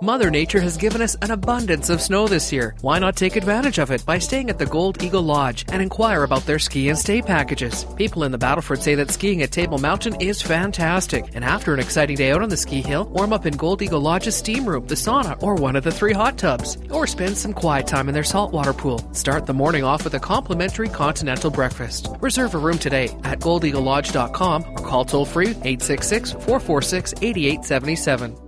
Mother Nature has given us an abundance of snow this year. Why not take advantage of it by staying at the Gold Eagle Lodge and inquire about their ski and stay packages? People in the Battleford say that skiing at Table Mountain is fantastic, and after an exciting day out on the ski hill, warm up in Gold Eagle Lodge's steam room, the sauna, or one of the three hot tubs, or spend some quiet time in their saltwater pool. Start the morning off with a complimentary continental breakfast. Reserve a room today at goldeaglelodge.com or call toll free 866 446 8877.